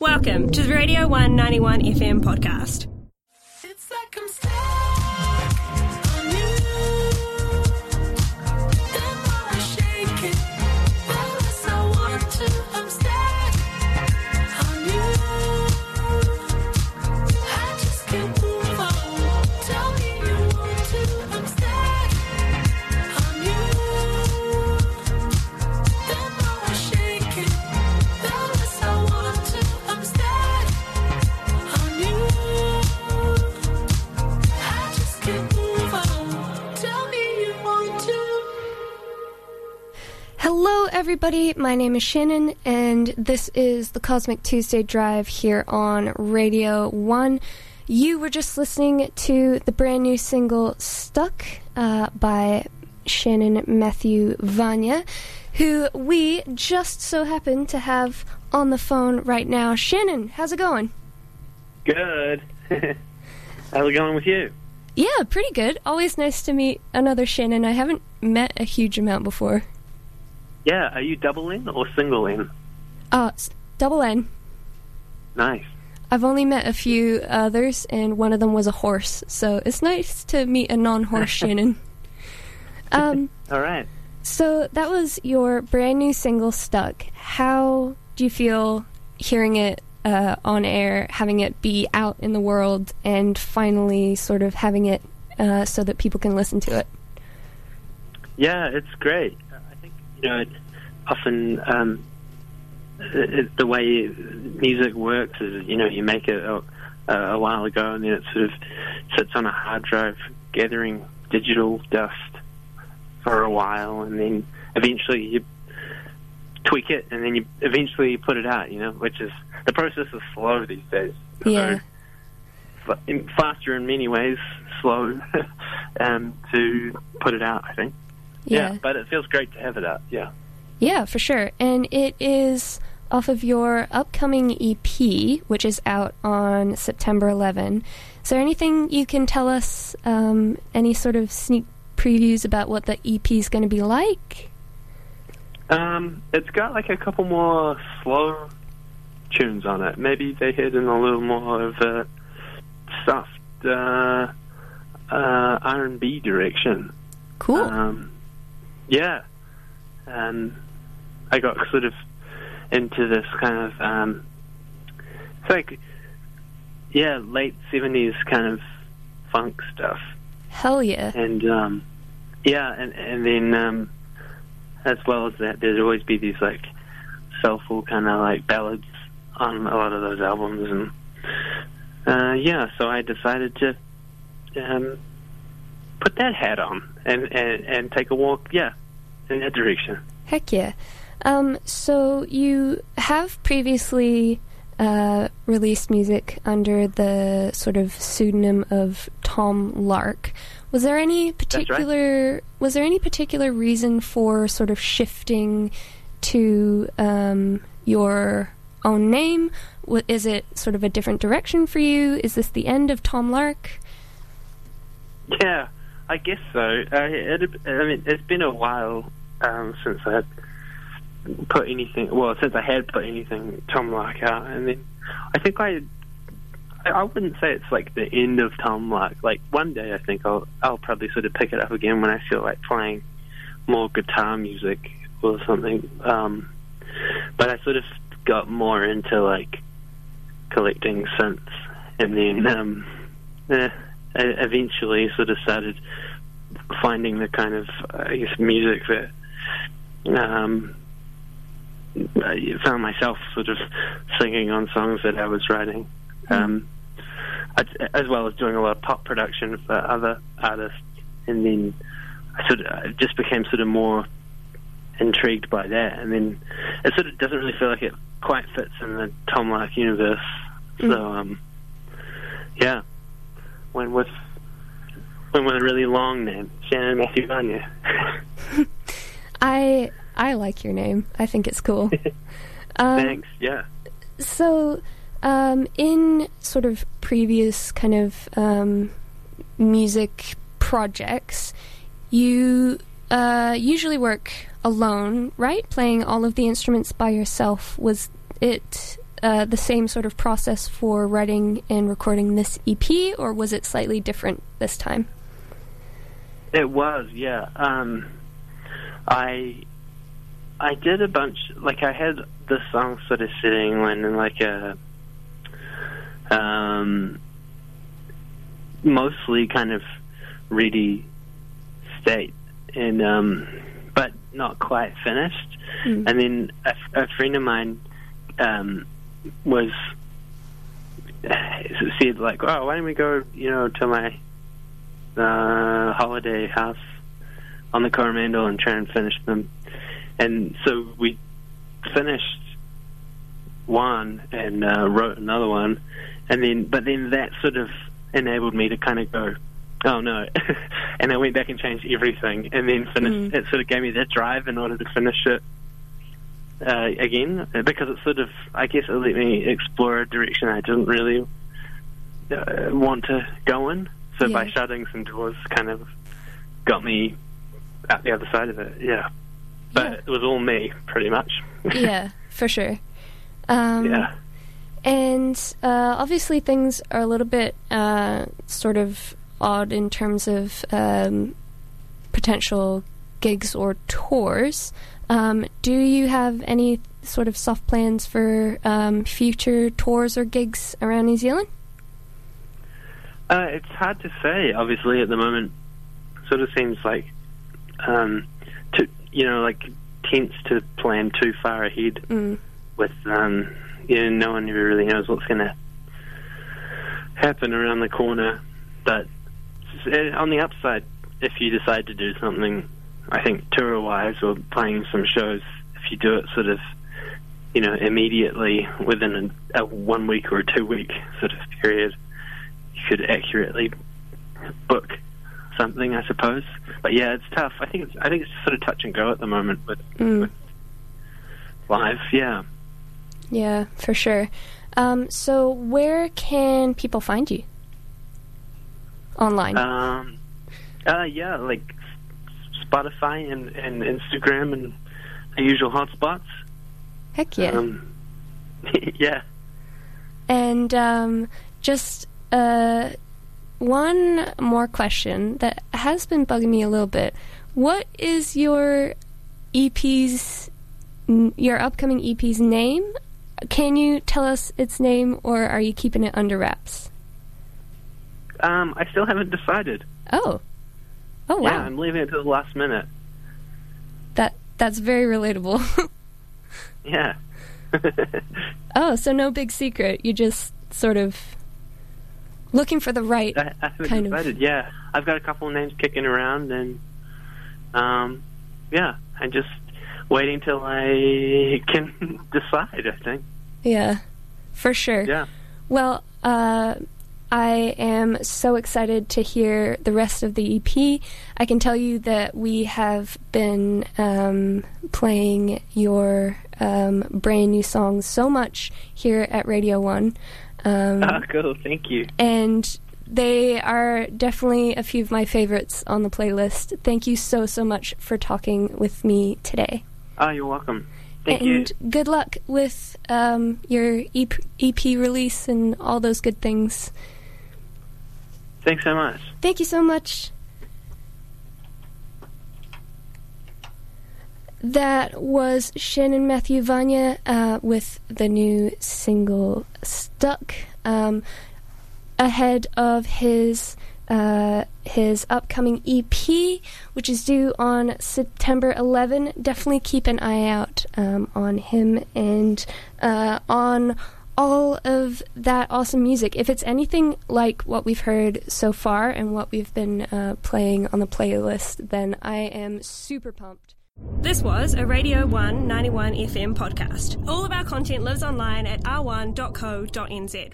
Welcome to the Radio 191 FM podcast. Everybody. My name is Shannon, and this is the Cosmic Tuesday Drive here on Radio 1. You were just listening to the brand new single Stuck uh, by Shannon Matthew Vanya, who we just so happen to have on the phone right now. Shannon, how's it going? Good. How's it going with you? Yeah, pretty good. Always nice to meet another Shannon. I haven't met a huge amount before. Yeah, are you double in or single in? Uh, double N. Nice. I've only met a few others, and one of them was a horse. So it's nice to meet a non-horse Shannon. Um, All right. so that was your brand new single, "Stuck." How do you feel hearing it uh, on air, having it be out in the world, and finally sort of having it uh, so that people can listen to it? Yeah, it's great. You know often um, it, the way music works is you know you make it a, a while ago and then it sort of sits on a hard drive gathering digital dust for a while and then eventually you tweak it and then you eventually put it out. You know, which is the process is slow these days. Yeah. in- faster in many ways, slow um, to put it out. I think. Yeah. but it feels great to have it out. Yeah. Yeah, for sure. And it is off of your upcoming EP, which is out on September 11. Is there anything you can tell us, um, any sort of sneak previews about what the EP is going to be like? Um, it's got like a couple more slow tunes on it. Maybe they hit in a little more of a soft uh, uh, R and B direction. Cool. Um, yeah, and I got sort of into this kind of um, it's like yeah, late seventies kind of funk stuff, Hell yeah. and um, yeah, and and then um, as well as that, there'd always be these like soulful kind of like ballads on a lot of those albums, and uh, yeah, so I decided to um, put that hat on and, and and take a walk, yeah, in that direction. Heck yeah. Um, so you have previously uh, released music under the sort of pseudonym of Tom Lark. Was there any right. particular was there any particular reason for sort of shifting to um, your own name? Is it sort of a different direction for you? Is this the end of Tom Lark? Yeah, I guess so. Uh, it, I mean, it's been a while um, since I had put anything. Well, since I had put anything Tom Lark out, and then I think I. I wouldn't say it's like the end of Tom Lark. Like one day, I think I'll I'll probably sort of pick it up again when I feel like playing more guitar music or something. Um, but I sort of got more into like collecting synths, and then um, eh, eventually sort of started finding the kind of I guess music that um, I found myself sort of singing on songs that I was writing, um, as well as doing a lot of pop production for other artists, and then I sort of I just became sort of more intrigued by that, and then it sort of doesn't really feel like it quite fits in the Tom Lark universe. So, um, yeah, went with went with a really long name, Shannon Matthew Vanya. I I like your name. I think it's cool. Um, Thanks. Yeah. So, um, in sort of previous kind of um, music projects, you uh, usually work alone, right? Playing all of the instruments by yourself. Was it uh, the same sort of process for writing and recording this EP, or was it slightly different this time? It was, yeah. Um, I I did a bunch. Like I had the song sort of sitting when in like a um, mostly kind of ready state, and um, but not quite finished. Mm. And then a, a friend of mine um, was said like, "Oh, why don't we go, you know, to my uh, holiday house on the Coromandel and try and finish them?" And so we finished one and uh, wrote another one, and then but then that sort of enabled me to kind of go, oh no, and I went back and changed everything, and then finished. Mm. It sort of gave me that drive in order to finish it uh, again because it sort of, I guess, it let me explore a direction I didn't really uh, want to go in. So by Yeah. shutting some doors, kind of got me out the other side of it. Yeah, but Yeah. it was all me, pretty much. yeah, for sure. Um, yeah. And uh, obviously, things are a little bit uh, sort of odd in terms of um, potential gigs or tours. Um, do you have any sort of soft plans for um, future tours or gigs around New Zealand? Uh, it's hard to say. Obviously, at the moment, sort of seems like, um, to you know, like tense to plan too far ahead Mm. with, um, you know, no one ever really knows what's going to happen around the corner. But uh, on the upside, if you decide to do something, I think tour-wise or playing some shows, if you do it sort of, you know, immediately within a, a one week or a two week sort of period, you could accurately book something, I suppose. But yeah, it's tough. I think it's, I think it's sort of touch and go at the moment with, Mm. with live. Yeah. Yeah, for sure. Um, so, where can people find you? Online. Um, uh, yeah, like Spotify and, and Instagram and the usual hotspots. Heck yeah. Um, yeah. And um, just uh, one more question that has been bugging me a little bit. What is your EP's, your upcoming EP's name? Can you tell us its name, or are you keeping it under wraps? Um, I still haven't decided. Oh, oh Yeah, I'm leaving it to the last minute. that that's very relatable. Yeah. oh, so no big secret. You just sort of looking for the right. I, I Kind of. Yeah, I've got a couple of names kicking around, and um, yeah, I'm just waiting till I can decide. I think. Yeah, for sure. Yeah. Well, uh, I am so excited to hear the rest of the EP. I can tell you that we have been um, playing your um, brand new songs so much here at Radio One. Um, Oh, cool. Thank you. and they are definitely a few of my favorites on the playlist. Thank you so, so much for talking with me today. Oh, you're welcome. Thank you. and good luck with um, your EP, EP release and all those good things. Thanks so much. Thank you so much. That was Shannon Matthew Vanya uh, with the new single Stuck. Um, ahead of his uh, his upcoming EP, which is due on September 11. Definitely keep an eye out um, on him and uh, on all of that awesome music. If it's anything like what we've heard so far and what we've been uh, playing on the playlist, then I am super pumped. This was a Radio 1 91 FM podcast. All of our content lives online at r1.co.nz.